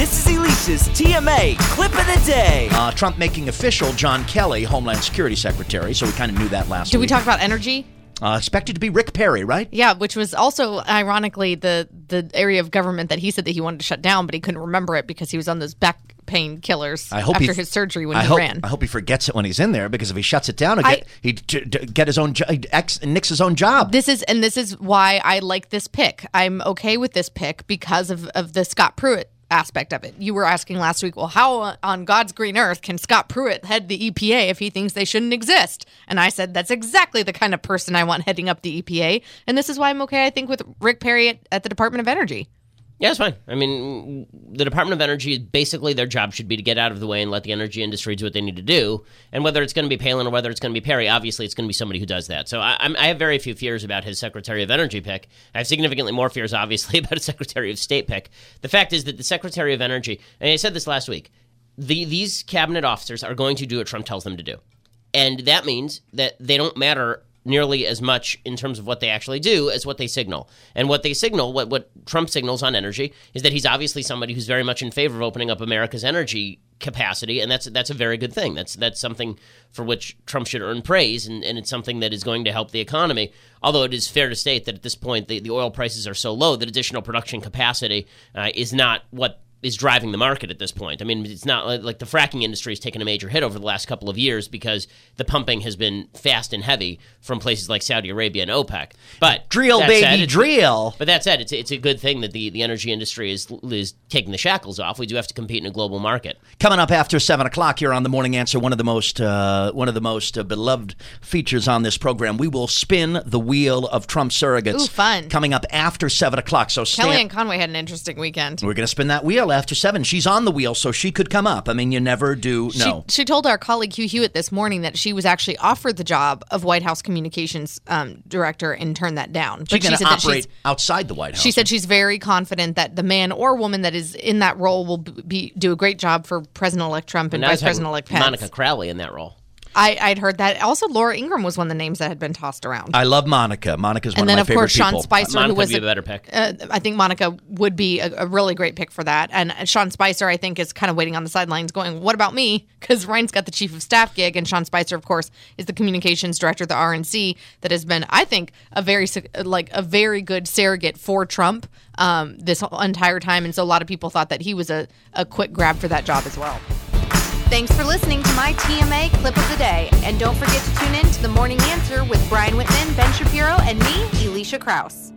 This is Alicia's TMA clip of the day. Uh, Trump making official John Kelly, Homeland Security Secretary. So we kind of knew that last week. Did we talk about energy? Uh, expected to be Rick Perry, right? Yeah, which was also ironically the the area of government that he said that he wanted to shut down, but he couldn't remember it because he was on those back pain killers I hope after he, his surgery when I he hope, ran. I hope he forgets it when he's in there because if he shuts it down again, I- he'd j- j- get his own jo- he'd ex nix his own job. This is and this is why I like this pick. I'm okay with this pick because of of the Scott Pruitt aspect of it. You were asking last week, well, how on God's green earth can Scott Pruitt head the EPA if he thinks they shouldn't exist? And I said that's exactly the kind of person I want heading up the EPA, and this is why I'm okay. I think with Rick Perry at, at the Department of Energy. Yeah, it's fine. I mean, the Department of Energy, basically, their job should be to get out of the way and let the energy industry do what they need to do. And whether it's going to be Palin or whether it's going to be Perry, obviously, it's going to be somebody who does that. So I, I'm, have very few fears about his Secretary of Energy pick. I have significantly more fears, obviously, about a Secretary of State pick. The fact is that the Secretary of Energy, and I said this last week, the, these cabinet officers are going to do what Trump tells them to do. And that means that they don't matter nearly as much in terms of what they actually do as what they signal. And what they signal, what, what Trump signals on energy, is that he's obviously somebody who's very much in favor of opening up America's energy capacity, and that's that's a very good thing. That's that's something for which Trump should earn praise, and, and it's something that is going to help the economy. Although it is fair to state that at this point the, the oil prices are so low that additional production capacity uh, is not what is driving the market at this point. I mean, it's not like, like the fracking industry has taken a major hit over the last couple of years because the pumping has been fast and heavy from places like Saudi Arabia and OPEC. But Drill, baby, said, drill. But that said, it's it's a good thing that the, the energy industry is is taking the shackles off. We do have to compete in a global market. Coming up after seven o'clock here on the Morning Answer, one of the most uh, one of the most uh, beloved features on this program. We will spin the wheel of Trump surrogates. Ooh, fun. Coming up after seven o'clock. So stand, Kellyanne Conway had an interesting weekend. We're going to spin that wheel after seven. She's on the wheel, so she could come up. I mean, you never do know. She, she told our colleague Hugh Hewitt this morning that she was actually offered the job of White House communications um, director and turned that down. She's going to said that operate she's- outside the White House. She said she's very confident that the man or woman that is in that role will be do a great job for President-elect Trump and Now Vice President-elect Pence. Monica Crowley in that role. I, I'd heard that. Also, Laura Ingraham was one of the names that had been tossed around. I love Monica. Monica's one and then, of my of favorite course, Sean people. Spicer, Monica who was would be a- a better pick. Uh, I think Monica would be a, a really great pick for that. And Sean Spicer, I think, is kind of waiting on the sidelines, going, "What about me?" Because Reince got the chief of staff gig, and Sean Spicer, of course, is the communications director of the RNC. That has been, I think, a very like a very good surrogate for Trump um, this entire time. And so a lot of people thought that he was a, a quick grab for that job as well. Thanks for listening to my TMA clip of the day. And don't forget to tune in to the morning answer with Brian Whitman, Ben Shapiro, and me, Alicia Krause.